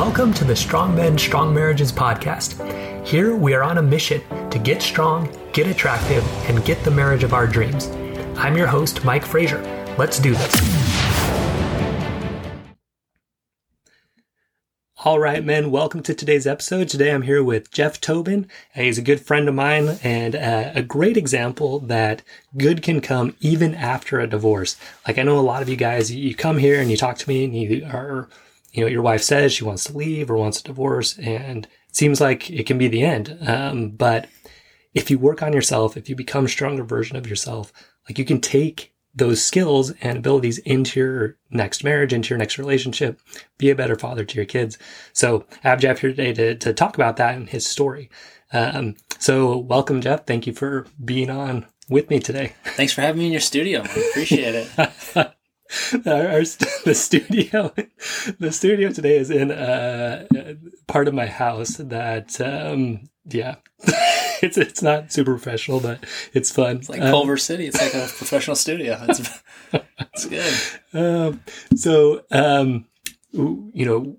Welcome to the Strong Men, Strong Marriages podcast. Here we are on a mission to get strong, get attractive, and get the marriage of our dreams. I'm your host, Mike Frazier. Let's do this. All right, men, welcome to today's episode. Today I'm here with Jeff Tobin. He's a good friend of mine and uh, a great example that good can come even after a divorce. Like I know a lot of you guys, you come here and you talk to me and you are you know, your wife says she wants to leave or wants a divorce, and it seems like it can be the end. Um, but if you work on yourself, if you become a stronger version of yourself, like you can take those skills and abilities into your next marriage, into your next relationship, be a better father to your kids. So I have Jeff here today to, to talk about that and his story. Um, so welcome, Jeff. Thank you for being on with me today. Thanks for having me in your studio. I appreciate it. our, our, the studio the studio today is in a part of my house that um yeah. It's it's not super professional but it's fun. It's like culver um, city. It's like a professional studio. It's, it's good. Um, so um you know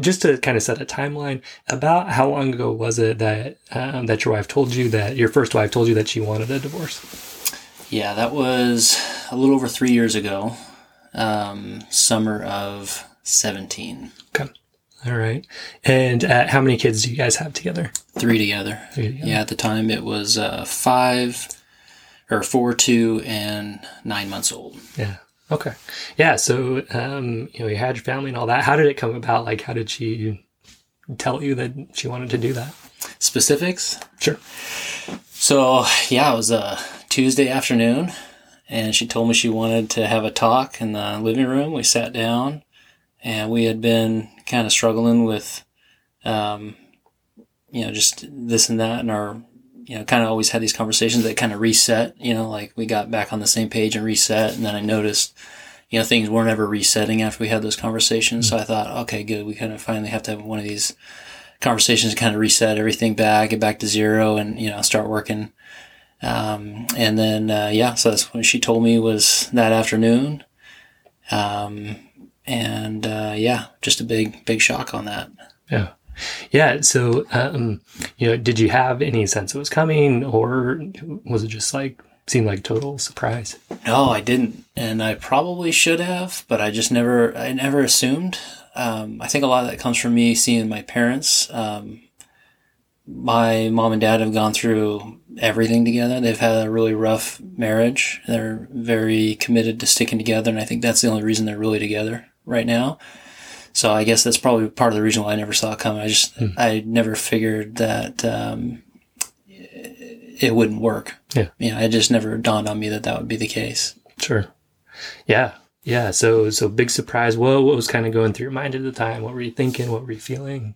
just to kind of set a timeline about how long ago was it that um, that your wife told you that your first wife told you that she wanted a divorce yeah, that was a little over three years ago, um, summer of 17. Okay. All right. And uh, how many kids do you guys have together? Three together. Three together. Yeah, at the time it was uh, five or four, two, and nine months old. Yeah. Okay. Yeah. So, um, you know, you had your family and all that. How did it come about? Like, how did she tell you that she wanted to do that? Specifics? Sure. So, yeah, it was a Tuesday afternoon, and she told me she wanted to have a talk in the living room. We sat down, and we had been kind of struggling with, um, you know, just this and that, and our, you know, kind of always had these conversations that kind of reset. You know, like we got back on the same page and reset, and then I noticed you know, things weren't ever resetting after we had those conversations. So I thought, okay, good. We kind of finally have to have one of these conversations to kind of reset everything back, get back to zero and, you know, start working um, and then, uh, yeah, so that's what she told me was that afternoon. Um, and, uh, yeah, just a big, big shock on that. Yeah. Yeah. So, um, you know, did you have any sense it was coming or was it just like, seemed like total surprise? No, I didn't. And I probably should have, but I just never, I never assumed. Um, I think a lot of that comes from me seeing my parents, um, my mom and dad have gone through everything together. They've had a really rough marriage. They're very committed to sticking together, and I think that's the only reason they're really together right now. So I guess that's probably part of the reason why I never saw it coming. I just hmm. I never figured that um, it wouldn't work. Yeah, you know, it just never dawned on me that that would be the case. Sure. Yeah. Yeah. So so big surprise. What what was kind of going through your mind at the time? What were you thinking? What were you feeling?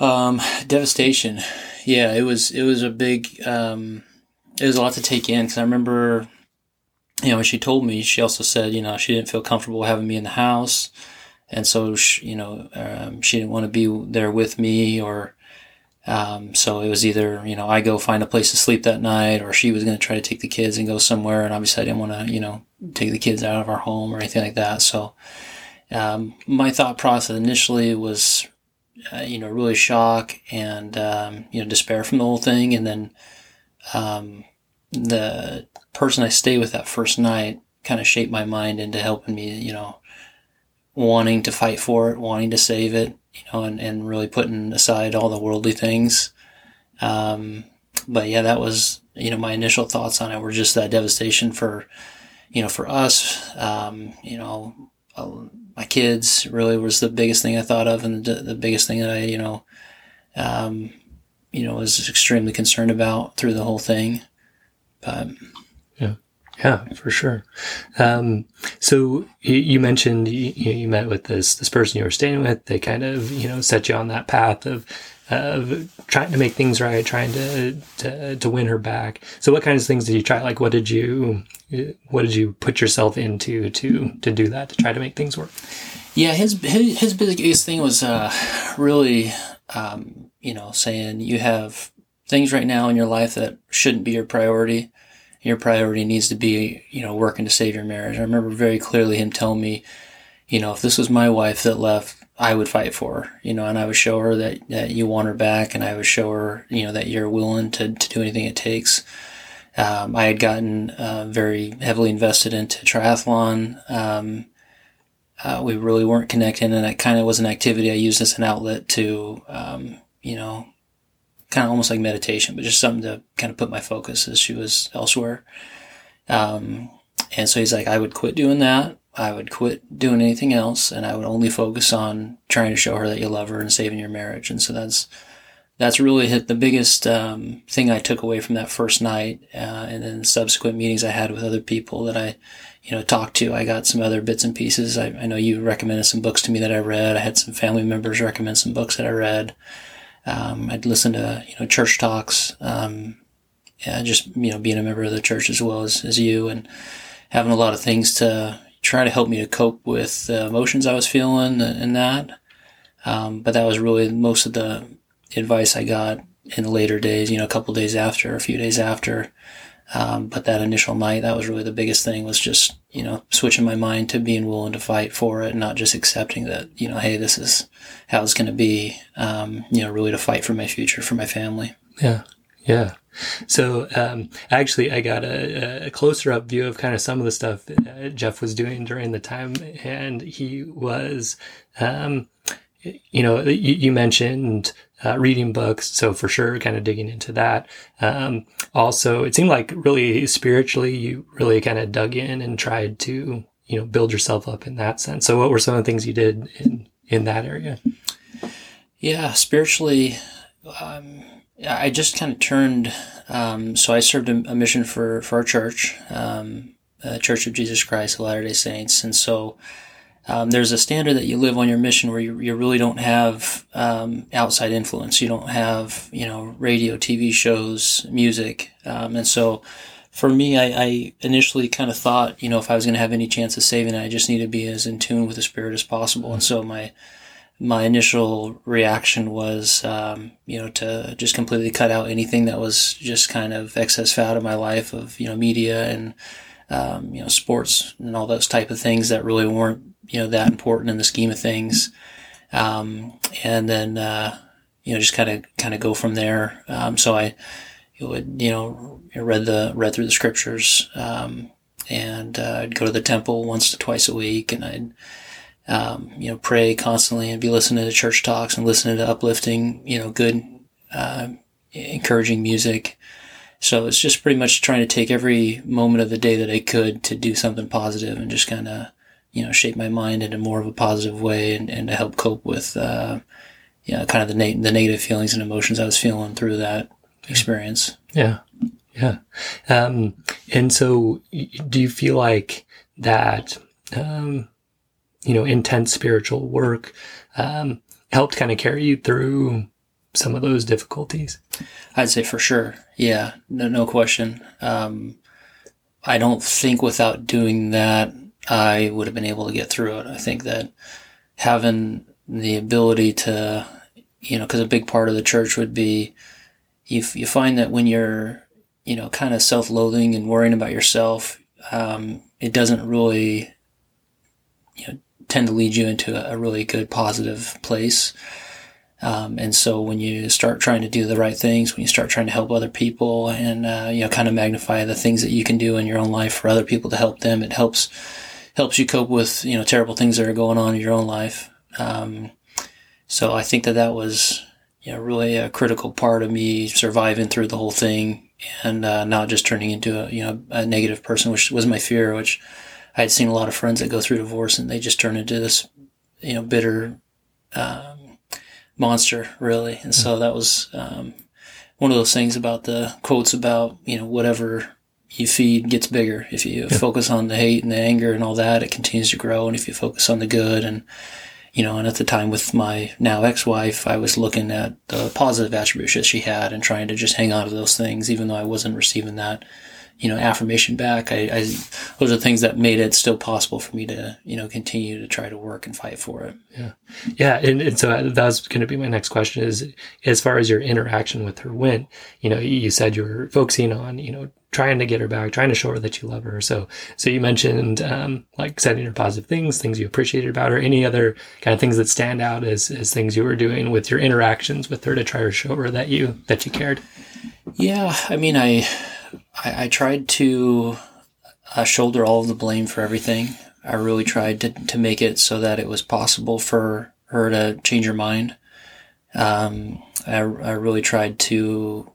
Um, devastation. Yeah, it was it was a big um, it was a lot to take in because I remember, you know, when she told me, she also said, you know, she didn't feel comfortable having me in the house, and so she, you know, um, she didn't want to be there with me or. Um, so it was either, you know, I go find a place to sleep that night or she was going to try to take the kids and go somewhere. And obviously I didn't want to, you know, take the kids out of our home or anything like that. So, um, my thought process initially was uh, you know, really shock and, um, you know, despair from the whole thing. And then, um, the person I stayed with that first night kind of shaped my mind into helping me, you know, wanting to fight for it, wanting to save it, you know, and, and really putting aside all the worldly things. Um, but yeah, that was, you know, my initial thoughts on it were just that devastation for, you know, for us, um, you know, my kids really was the biggest thing I thought of, and the, the biggest thing that I, you know, um, you know, was extremely concerned about through the whole thing. But yeah, yeah, for sure. Um, so you, you mentioned you, you, met with this this person you were staying with. They kind of you know set you on that path of of trying to make things right, trying to, to to win her back. So, what kinds of things did you try? Like, what did you what did you put yourself into to to do that to try to make things work? Yeah, his his, his biggest thing was uh, really, um, you know, saying you have things right now in your life that shouldn't be your priority. Your priority needs to be, you know, working to save your marriage. I remember very clearly him telling me, you know, if this was my wife that left I would fight for you know, and I would show her that, that you want her back and I would show her, you know, that you're willing to, to do anything it takes. Um, I had gotten uh, very heavily invested into triathlon. Um, uh, we really weren't connecting, and it kind of was an activity I used as an outlet to, um, you know, kind of almost like meditation, but just something to kind of put my focus as she was elsewhere. Um, and so he's like, I would quit doing that. I would quit doing anything else, and I would only focus on trying to show her that you love her and saving your marriage. And so that's that's really hit the biggest um, thing I took away from that first night, uh, and then subsequent meetings I had with other people that I, you know, talked to. I got some other bits and pieces. I, I know you recommended some books to me that I read. I had some family members recommend some books that I read. Um, I'd listen to you know church talks. Um, yeah, just you know being a member of the church as well as, as you and having a lot of things to try to help me to cope with the emotions I was feeling and that. Um, but that was really most of the advice I got in the later days, you know, a couple days after, a few days after. Um, but that initial night, that was really the biggest thing was just, you know, switching my mind to being willing to fight for it and not just accepting that, you know, hey, this is how it's going to be, um, you know, really to fight for my future, for my family. Yeah. Yeah. So, um, actually, I got a, a, closer up view of kind of some of the stuff Jeff was doing during the time. And he was, um, you know, you, you mentioned uh, reading books. So for sure, kind of digging into that. Um, also, it seemed like really spiritually, you really kind of dug in and tried to, you know, build yourself up in that sense. So what were some of the things you did in, in that area? Yeah, spiritually, um, I just kind of turned. Um, so I served a, a, mission for, for our church, um, Church of Jesus Christ of Latter day Saints. And so, um, there's a standard that you live on your mission where you, you really don't have um, outside influence. You don't have, you know, radio, TV shows, music. Um, and so for me, I, I initially kind of thought, you know, if I was going to have any chance of saving it, I just need to be as in tune with the Spirit as possible. And so my my initial reaction was, um, you know, to just completely cut out anything that was just kind of excess fat in my life of, you know, media and, um, you know, sports and all those type of things that really weren't you know that important in the scheme of things. Um, and then uh, you know just kind of kind of go from there. Um, so I would you know read the read through the scriptures, um, and uh, I'd go to the temple once to twice a week, and I'd um, you know pray constantly and be listening to church talks and listening to uplifting you know good uh, encouraging music. So it's just pretty much trying to take every moment of the day that I could to do something positive and just kind of you know, shape my mind in a more of a positive way and, and to help cope with, uh, you know, kind of the, na- the negative feelings and emotions I was feeling through that experience. Yeah. Yeah. Um, and so do you feel like that, um, you know, intense spiritual work, um, helped kind of carry you through some of those difficulties? I'd say for sure. Yeah. No, no question. Um, I don't think without doing that, I would have been able to get through it. I think that having the ability to, you know, because a big part of the church would be you, you find that when you're, you know, kind of self loathing and worrying about yourself, um, it doesn't really, you know, tend to lead you into a, really good positive place. Um, and so when you start trying to do the right things, when you start trying to help other people and, uh, you know, kind of magnify the things that you can do in your own life for other people to help them, it helps helps you cope with you know terrible things that are going on in your own life. Um, so I think that that was you know really a critical part of me surviving through the whole thing and uh, not just turning into a you know a negative person, which was my fear. Which I had seen a lot of friends that go through divorce and they just turn into this you know bitter um, monster, really. And so that was um, one of those things about the quotes about you know whatever you feed gets bigger. If you yeah. focus on the hate and the anger and all that, it continues to grow. And if you focus on the good and, you know, and at the time with my now ex-wife, I was looking at the positive attributes that she had and trying to just hang on to those things, even though I wasn't receiving that, you know, affirmation back. I, I those are things that made it still possible for me to, you know, continue to try to work and fight for it. Yeah. Yeah. And, and so that's going to be my next question is as far as your interaction with her went, you know, you said you were focusing on, you know, trying to get her back, trying to show her that you love her. So, so you mentioned um, like sending her positive things, things you appreciated about her. Any other kind of things that stand out as as things you were doing with your interactions with her to try to show her that you that you cared. Yeah, I mean, I I, I tried to uh, shoulder all of the blame for everything. I really tried to to make it so that it was possible for her to change her mind. Um, I, I really tried to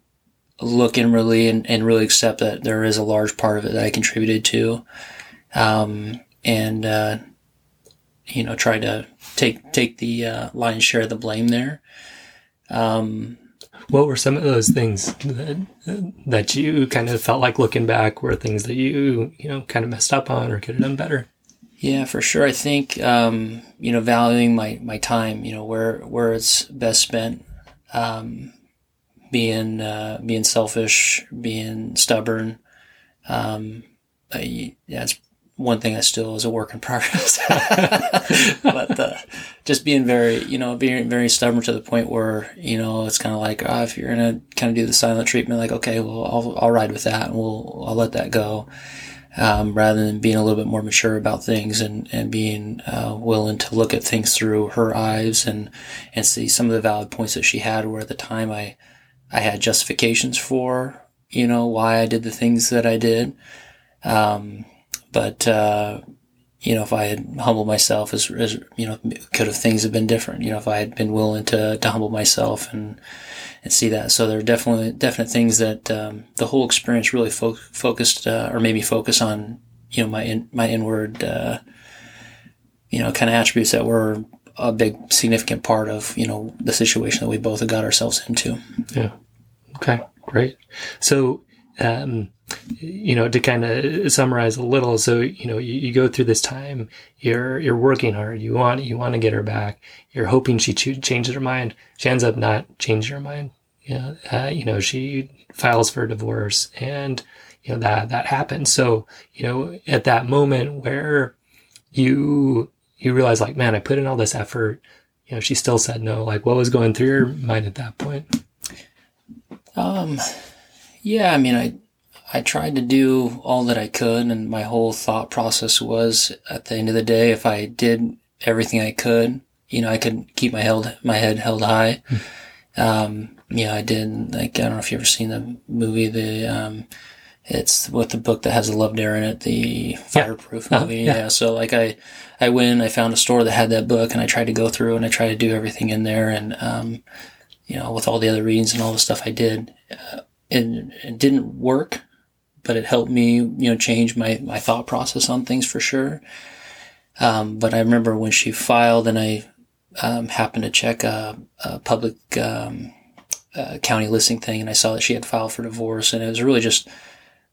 look inwardly and, and really accept that there is a large part of it that I contributed to. Um, and, uh, you know, try to take, take the, uh, lion's share of the blame there. Um, what were some of those things that, that you kind of felt like looking back were things that you, you know, kind of messed up on or could have done better? Yeah, for sure. I think, um, you know, valuing my, my time, you know, where, where it's best spent, um, being uh, being selfish, being stubborn. Um, I, one thing that still is a work in progress. but uh, just being very, you know, being very stubborn to the point where you know it's kind of like, oh, if you're gonna kind of do the silent treatment, like, okay, well, I'll I'll ride with that, and we'll I'll let that go. Um, rather than being a little bit more mature about things and, and being uh, willing to look at things through her eyes and, and see some of the valid points that she had where at the time I, I had justifications for, you know, why I did the things that I did. Um, but, uh, you know, if I had humbled myself as, as, you know, could have things have been different, you know, if I had been willing to, to humble myself and, and see that. So there are definitely, definite things that, um, the whole experience really fo- focused, uh, or made me focus on, you know, my, in, my inward, uh, you know, kind of attributes that were a big significant part of you know the situation that we both got ourselves into. Yeah. Okay. Great. So, um, you know, to kind of summarize a little, so you know, you, you, go through this time. You're you're working hard. You want you want to get her back. You're hoping she ch- changes her mind. She ends up not changing her mind. You know, uh, you know, she files for divorce, and you know that that happens. So, you know, at that moment where you you realize like, man, I put in all this effort. You know, she still said no. Like, what was going through your mind at that point? Um, yeah, I mean, I, I tried to do all that I could, and my whole thought process was, at the end of the day, if I did everything I could, you know, I could keep my held my head held high. Hmm. um, yeah, I did. Like, I don't know if you ever seen the movie, the um, it's with the book that has a love dare in it, the fireproof yeah. movie. Uh, yeah. yeah. So like I, I went, I found a store that had that book and I tried to go through and I tried to do everything in there. And, um, you know, with all the other readings and all the stuff I did, uh, and it didn't work, but it helped me, you know, change my, my thought process on things for sure. Um, but I remember when she filed and I, um, happened to check a, a public, um, uh, county listing thing and I saw that she had filed for divorce and it was really just,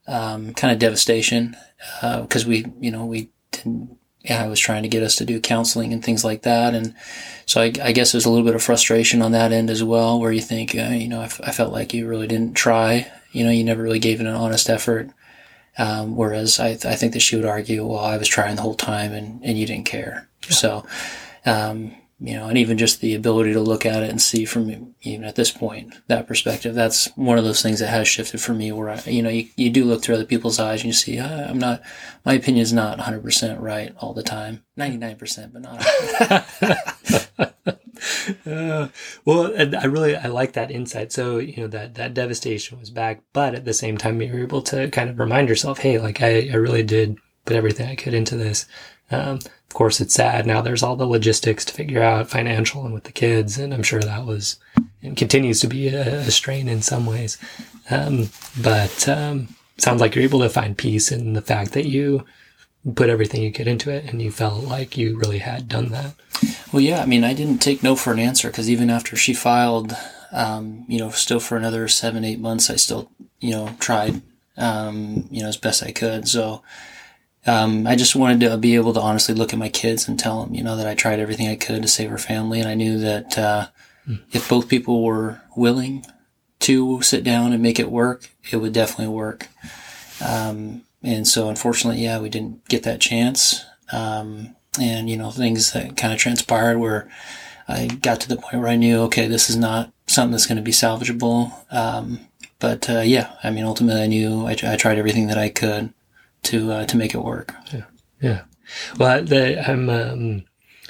um, kind of devastation because uh, we, you know, we didn't. Yeah, I was trying to get us to do counseling and things like that, and so I, I guess there's a little bit of frustration on that end as well, where you think, uh, you know, I, f- I felt like you really didn't try. You know, you never really gave it an honest effort. Um, whereas I, th- I think that she would argue, well, I was trying the whole time and, and you didn't care. Yeah. So, um, you know, and even just the ability to look at it and see from even at this point that perspective. That's one of those things that has shifted for me. Where I, you know, you, you do look through other people's eyes and you see, ah, I'm not, my opinion is not 100 percent right all the time, 99 percent, but not. uh, well, I really I like that insight. So you know that that devastation was back, but at the same time, you were able to kind of remind yourself, hey, like I, I really did put everything I could into this. Um, of course, it's sad. Now there's all the logistics to figure out financial and with the kids. And I'm sure that was and continues to be a, a strain in some ways. Um, but, um, sounds like you're able to find peace in the fact that you put everything you could into it and you felt like you really had done that. Well, yeah. I mean, I didn't take no for an answer because even after she filed, um, you know, still for another seven, eight months, I still, you know, tried, um, you know, as best I could. So, um, I just wanted to be able to honestly look at my kids and tell them, you know, that I tried everything I could to save her family. And I knew that, uh, mm. if both people were willing to sit down and make it work, it would definitely work. Um, and so unfortunately, yeah, we didn't get that chance. Um, and, you know, things that kind of transpired where I got to the point where I knew, okay, this is not something that's going to be salvageable. Um, but uh, yeah, I mean, ultimately, I knew I, I tried everything that I could to uh, to make it work. Yeah, yeah. Well, the, I'm um,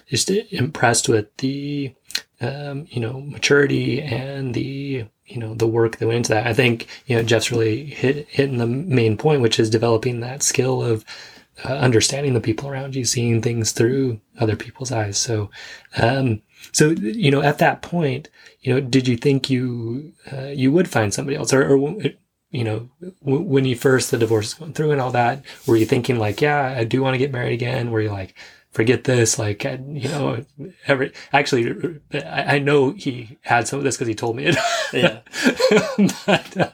just impressed with the um, you know maturity and the you know the work that went into that. I think you know Jeff's really hit hitting the main point, which is developing that skill of uh, understanding the people around you, seeing things through other people's eyes. So, um, so you know, at that point, you know, did you think you uh, you would find somebody else, or, or you know, w- when you first the divorce is going through and all that, were you thinking like, yeah, I do want to get married again? Were you like, forget this. Like, you know, every, actually, I, I know he had some of this because he told me it. Yeah. but, uh,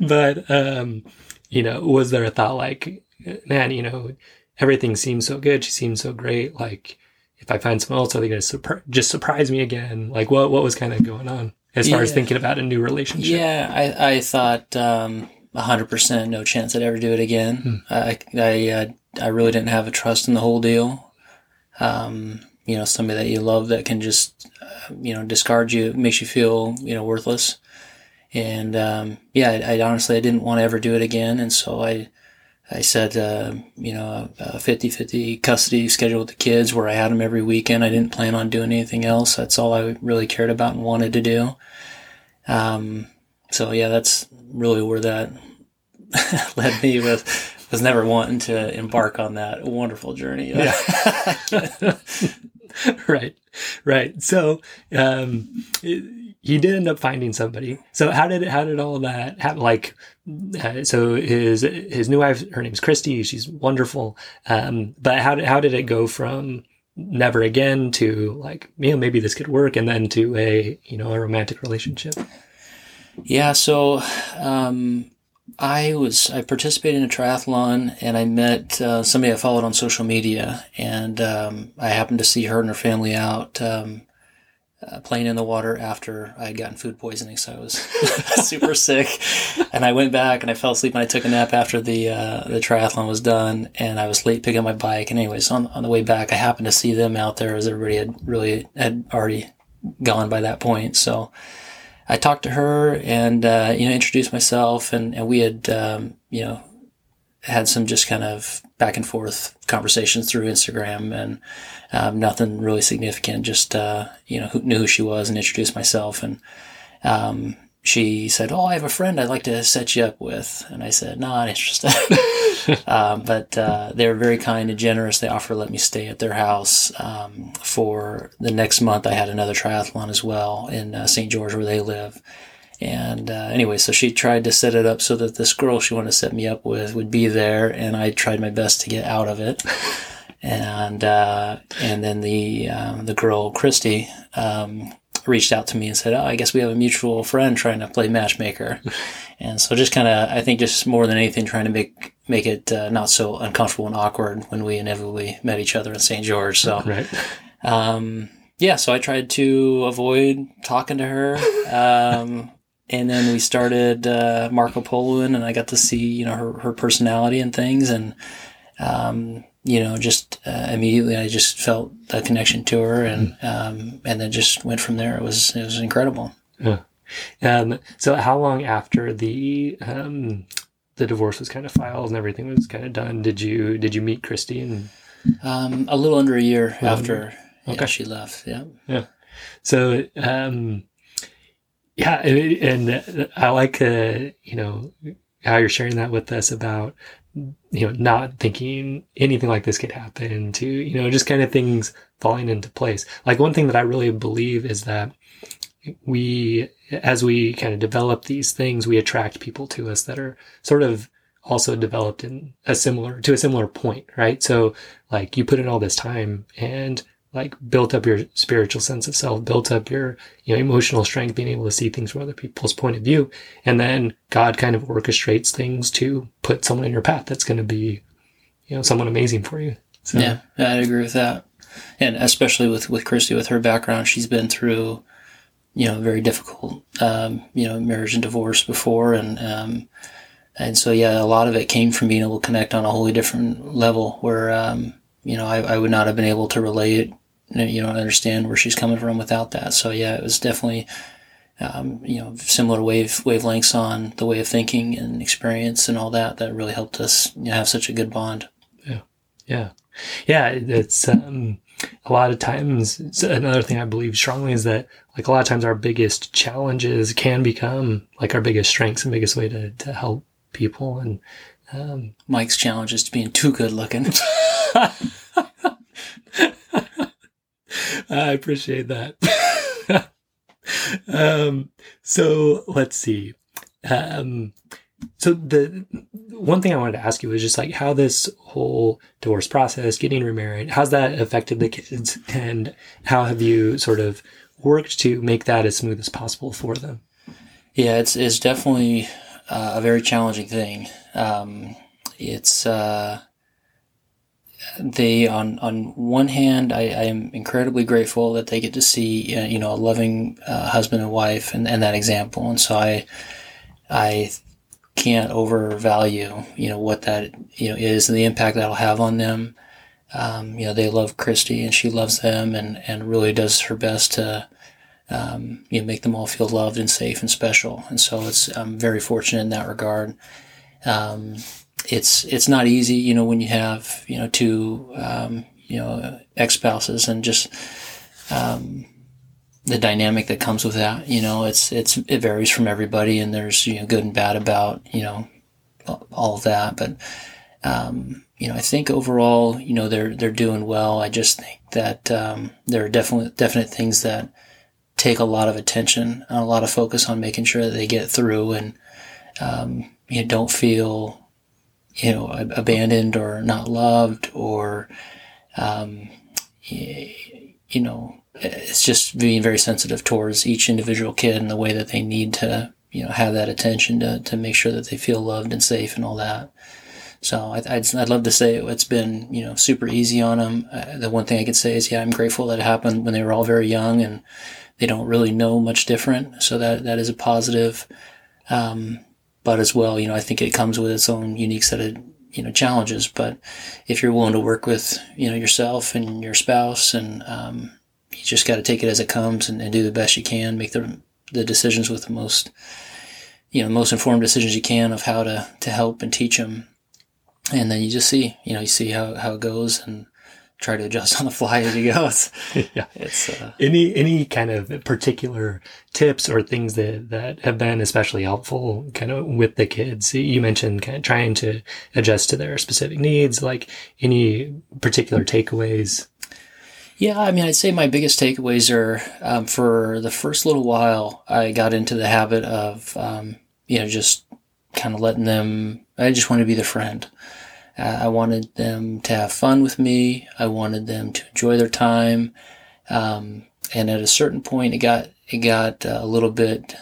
but, um, you know, was there a thought like, man, you know, everything seems so good. She seems so great. Like, if I find someone else, are they going to just surprise me again? Like, what, what was kind of going on as far yeah. as thinking about a new relationship? Yeah. I, I thought, um, 100% no chance I'd ever do it again. Hmm. I, I, uh, I really didn't have a trust in the whole deal um, you know, somebody that you love that can just, uh, you know, discard you, makes you feel, you know, worthless. And, um, yeah, I, I, honestly, I didn't want to ever do it again. And so I, I said, uh, you know, a 50-50 custody schedule with the kids where I had them every weekend. I didn't plan on doing anything else. That's all I really cared about and wanted to do. Um, so yeah, that's really where that led me with was never wanting to embark on that wonderful journey. Yeah. right. Right. So, um, he did end up finding somebody. So how did it, how did all that happen? Like, uh, so his, his new wife, her name's Christy. She's wonderful. Um, but how did, how did it go from never again to like, you know, maybe this could work and then to a, you know, a romantic relationship? Yeah. So, um, I was I participated in a triathlon and I met uh, somebody I followed on social media and um, I happened to see her and her family out um, uh, playing in the water after I had gotten food poisoning, so I was super sick. And I went back and I fell asleep and I took a nap after the uh, the triathlon was done and I was late picking up my bike. And anyways, on on the way back, I happened to see them out there as everybody had really had already gone by that point. So I talked to her and, uh, you know, introduced myself and, and we had, um, you know, had some just kind of back and forth conversations through Instagram and, um, nothing really significant. Just, uh, you know, who knew who she was and introduced myself. And, um, she said, "Oh, I have a friend I'd like to set you up with," and I said, "Not interested." um, but uh, they were very kind and generous. They offered to let me stay at their house um, for the next month. I had another triathlon as well in uh, St. George, where they live. And uh, anyway, so she tried to set it up so that this girl she wanted to set me up with would be there, and I tried my best to get out of it. and uh, and then the um, the girl Christy um, reached out to me and said, "Oh, I guess we have a mutual friend trying to play matchmaker," and so just kind of, I think, just more than anything, trying to make make it uh, not so uncomfortable and awkward when we inevitably met each other in St. George. So, right. Um, yeah, so I tried to avoid talking to her. And then we started uh, Marco Poloing, and I got to see, you know, her, her personality and things. And, um, you know, just uh, immediately I just felt a connection to her, and mm. um, and then just went from there. It was it was incredible. Yeah. Um, so how long after the um, the divorce was kind of filed and everything was kind of done, did you did you meet Christy? And um, a little under a year after okay. yeah, she left. Yeah. Yeah. So um, yeah, and, and I like uh, you know how you're sharing that with us about you know, not thinking anything like this could happen to, you know, just kind of things falling into place. Like one thing that I really believe is that we, as we kind of develop these things, we attract people to us that are sort of also developed in a similar, to a similar point, right? So like you put in all this time and like built up your spiritual sense of self, built up your, you know, emotional strength, being able to see things from other people's point of view. And then God kind of orchestrates things to put someone in your path that's going to be, you know, someone amazing for you. So. Yeah, I agree with that. And especially with, with Christy, with her background, she's been through, you know, very difficult, um, you know, marriage and divorce before. And, um, and so, yeah, a lot of it came from being able to connect on a wholly different level where, um, you know, I, I would not have been able to relate you know, understand where she's coming from without that. So yeah, it was definitely um, you know, similar wave wavelengths on the way of thinking and experience and all that. That really helped us you know, have such a good bond. Yeah, yeah, yeah. It's um, a lot of times. Another thing I believe strongly is that like a lot of times our biggest challenges can become like our biggest strengths and biggest way to to help people and. Um, Mike's challenge is to being too good looking. I appreciate that. um, so let's see. Um, so the one thing I wanted to ask you was just like how this whole divorce process, getting remarried, how's that affected the kids, and how have you sort of worked to make that as smooth as possible for them? Yeah, it's it's definitely uh, a very challenging thing. Um, it's uh, they on on one hand I, I, am incredibly grateful that they get to see uh, you know a loving uh, husband and wife and, and that example. And so I I can't overvalue you know what that you know is and the impact that'll have on them. Um, you know they love Christy and she loves them and and really does her best to um, you know make them all feel loved and safe and special. And so it's I'm very fortunate in that regard. Um, it's it's not easy, you know, when you have you know two um, you know ex spouses and just um, the dynamic that comes with that. You know, it's it's it varies from everybody, and there's you know good and bad about you know all of that. But um, you know, I think overall, you know, they're they're doing well. I just think that um, there are definitely definite things that take a lot of attention and a lot of focus on making sure that they get through and um, you know, don't feel you know, abandoned or not loved or, um, you know, it's just being very sensitive towards each individual kid and the way that they need to, you know, have that attention to, to make sure that they feel loved and safe and all that. So I'd, I'd, I'd love to say it's been, you know, super easy on them. Uh, the one thing I could say is, yeah, I'm grateful that it happened when they were all very young and they don't really know much different. So that, that is a positive. Um, but as well, you know, I think it comes with its own unique set of you know challenges. But if you're willing to work with you know yourself and your spouse, and um, you just got to take it as it comes and, and, do the best you can, make the the decisions with the most you know most informed decisions you can of how to to help and teach them, and then you just see you know you see how how it goes and try to adjust on the fly as you go. It's, yeah. It's uh, any any kind of particular tips or things that that have been especially helpful, kind of with the kids. You mentioned kind of trying to adjust to their specific needs. Like any particular takeaways. Yeah, I mean, I'd say my biggest takeaways are um, for the first little while, I got into the habit of, um, you know, just kind of letting them, I just want to be the friend. Uh, I wanted them to have fun with me. I wanted them to enjoy their time. Um, and at a certain point, it got it got uh, a little bit.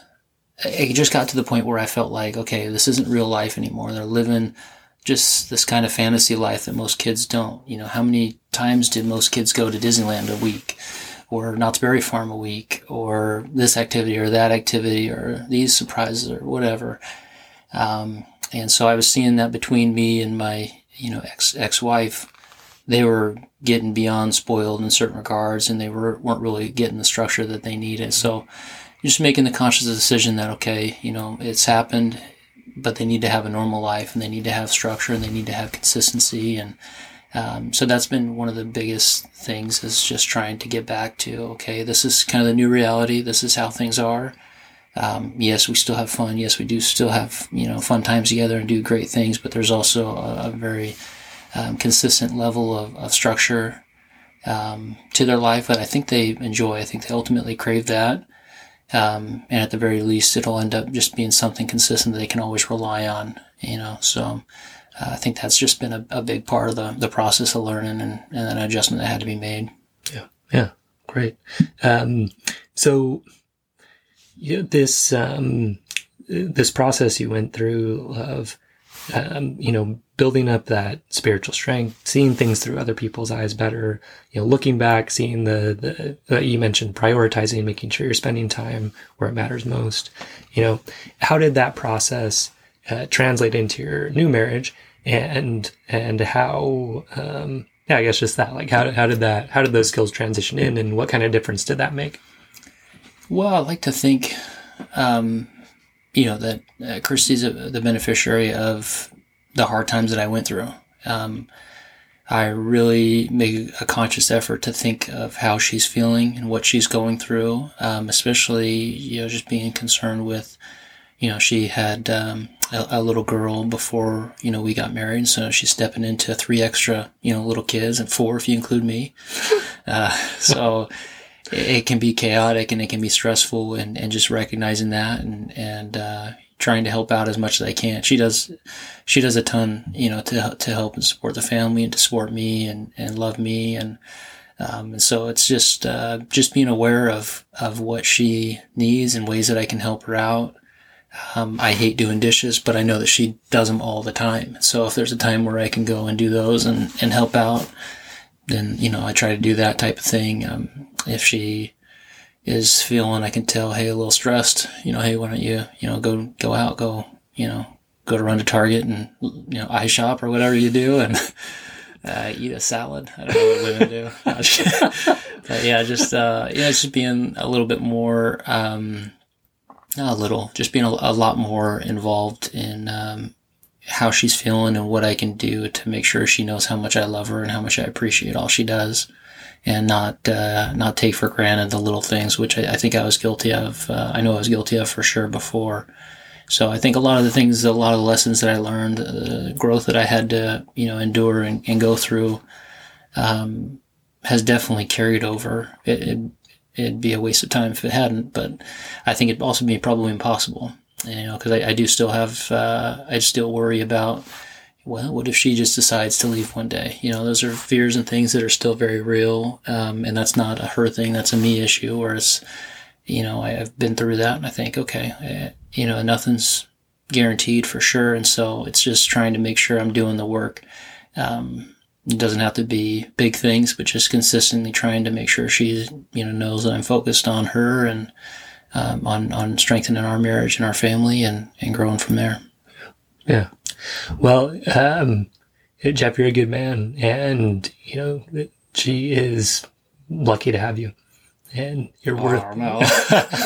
It just got to the point where I felt like, okay, this isn't real life anymore. They're living just this kind of fantasy life that most kids don't. You know, how many times did most kids go to Disneyland a week, or Knott's Berry Farm a week, or this activity or that activity, or these surprises or whatever? Um, and so I was seeing that between me and my you know, ex ex wife, they were getting beyond spoiled in certain regards, and they were weren't really getting the structure that they needed. So, just making the conscious decision that okay, you know, it's happened, but they need to have a normal life, and they need to have structure, and they need to have consistency, and um, so that's been one of the biggest things is just trying to get back to okay, this is kind of the new reality. This is how things are. Um, yes, we still have fun. Yes, we do still have you know fun times together and do great things. But there's also a, a very um, consistent level of, of structure um, to their life that I think they enjoy. I think they ultimately crave that. Um, and at the very least, it'll end up just being something consistent that they can always rely on. You know, so uh, I think that's just been a, a, big part of the, the process of learning and, and an adjustment that had to be made. Yeah, yeah, great. Um, so yeah, this um, this process you went through of um, you know building up that spiritual strength, seeing things through other people's eyes better, you know, looking back, seeing the the you mentioned prioritizing, making sure you're spending time where it matters most. You know, how did that process uh, translate into your new marriage, and and how? Um, yeah, I guess just that. Like, how how did that? How did those skills transition in, and what kind of difference did that make? Well, I like to think um, you know, that uh, Christy's a, the beneficiary of the hard times that I went through. Um, I really make a conscious effort to think of how she's feeling and what she's going through, um, especially, you know, just being concerned with, you know, she had um, a, a, little girl before, you know, we got married. So she's stepping into three extra, you know, little kids and four if you include me. Uh, so it, can be chaotic and it can be stressful and, and just recognizing that and, and, uh, trying to help out as much as I can. She does, she does a ton, you know, to to help and support the family and to support me and and love me and. Um, and so it's just uh, just being aware of of what she needs and ways that I can help her out. Um, I hate doing dishes, but I know that she does them all the time. So if there's a time where I can go and do those and, and help out, then, you know, I try to do that type of thing. Um, if she is feeling, I can tell, hey, a little stressed, you know, hey, why don't you, you know, go, go out, go, you know, go to run to Target and, you know, eye shop or whatever you do and, uh, eat a salad. I don't know what women do. but yeah, just, uh, yeah, just being a little bit more, um, not a little, just being a, a lot more involved in, um, how she's feeling and what I can do to make sure she knows how much I love her and how much I appreciate all she does and not uh, not take for granted the little things, which I, I think I was guilty of. Uh, I know I was guilty of for sure before. So I think a lot of the things, a lot of the lessons that I learned, the growth that I had to you know endure and, and go through, um, has definitely carried over. It, it, it'd be a waste of time if it hadn't, but I think it'd also be probably impossible. You know, because I, I, do still have, uh, I still worry about well, what if she just decides to leave one day? You know, those are fears and things that are still very real. Um, and that's not a her thing. That's a me issue. Whereas, you know, I, have been through that and I think, okay, I, eh, you know, nothing's guaranteed for sure. And so it's just trying to make sure I'm doing the work. Um, it doesn't have to be big things, but just consistently trying to make sure she, you know, knows that I'm focused on her and, um, on, on strengthening our marriage and our family and, and growing from there. Yeah. Well, um, Jeff, you're a good man, and you know she is lucky to have you, and you're oh, worth.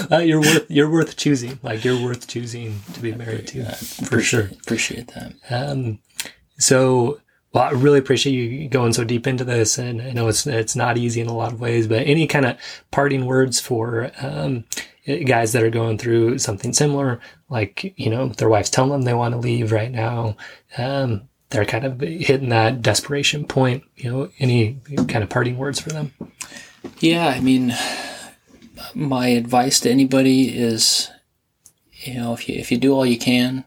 Uh, you're worth. You're worth choosing. Like you're worth choosing to be married to, for appreciate, sure. Appreciate that. Um, so. Well, I really appreciate you going so deep into this, and I know it's it's not easy in a lot of ways. But any kind of parting words for um, guys that are going through something similar, like, you know, their wife's telling them they want to leave right now. Um, they're kind of hitting that desperation point, you know, any kind of parting words for them? Yeah. I mean, my advice to anybody is, you know, if you, if you do all you can,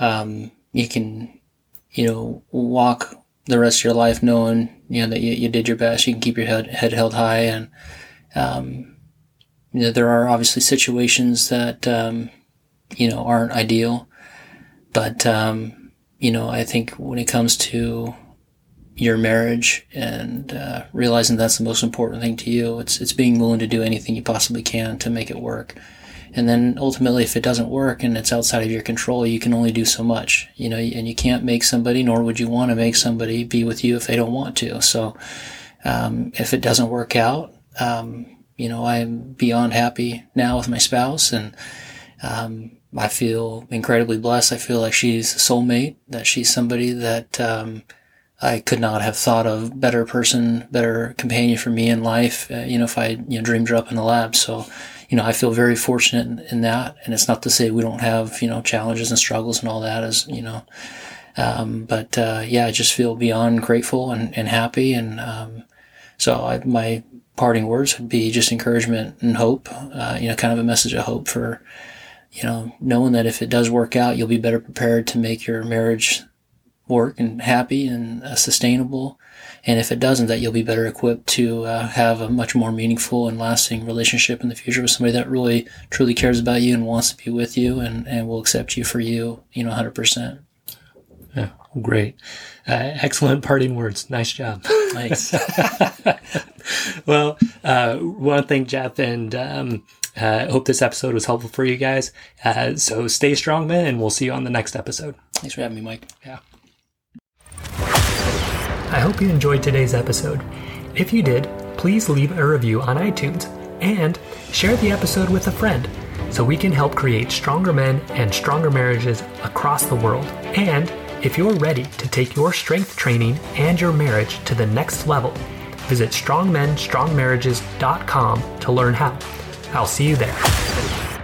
um, you can, you know, walk the rest of your life knowing, you know, that you, you did your best. You can keep your head, head held high and, um, you know, there are obviously situations that, um, you know, aren't ideal. But, um, you know, I think when it comes to your marriage and uh, realizing that's the most important thing to you, it's, it's being willing to do anything you possibly can to make it work. And then ultimately, if it doesn't work and it's outside of your control, you can only do so much, you know, and you can't make somebody, nor would you want to make somebody be with you if they don't want to. So, um, if it doesn't work out, um, you know, I'm beyond happy now with my spouse and, um, I feel incredibly blessed. I feel like she's a soulmate, that she's somebody that, um, I could not have thought of better person, better companion for me in life, uh, you know, if I, you know, dreamed her up in the lab. So, you know, I feel very fortunate in, in, that. And it's not to say we don't have, you know, challenges and struggles and all that as, you know, um, but, uh, yeah, I just feel beyond grateful and, and happy. And, um, so I, my parting words would be just encouragement and hope, uh, you know, kind of a message of hope for, you know, knowing that if it does work out, you'll be better prepared to make your marriage work and happy and uh, sustainable. And if it doesn't, that you'll be better equipped to uh, have a much more meaningful and lasting relationship in the future with somebody that really truly cares about you and wants to be with you and, and will accept you for you, you know, 100%. Yeah, great. Uh, excellent parting words. Nice job. Thanks. well, uh, want to thank Jeff and um, uh, hope this episode was helpful for you guys. Uh, so stay strong, man, and we'll see you on the next episode. Thanks for having me, Mike. Yeah. I hope you enjoyed today's episode. If you did, please leave a review on iTunes and share the episode with a friend. so we can help create stronger men and stronger marriages across the world. And if you're ready to take your strength training and your marriage to the next level, visit strongmenstrongmarriages.com to learn how. I'll see you there.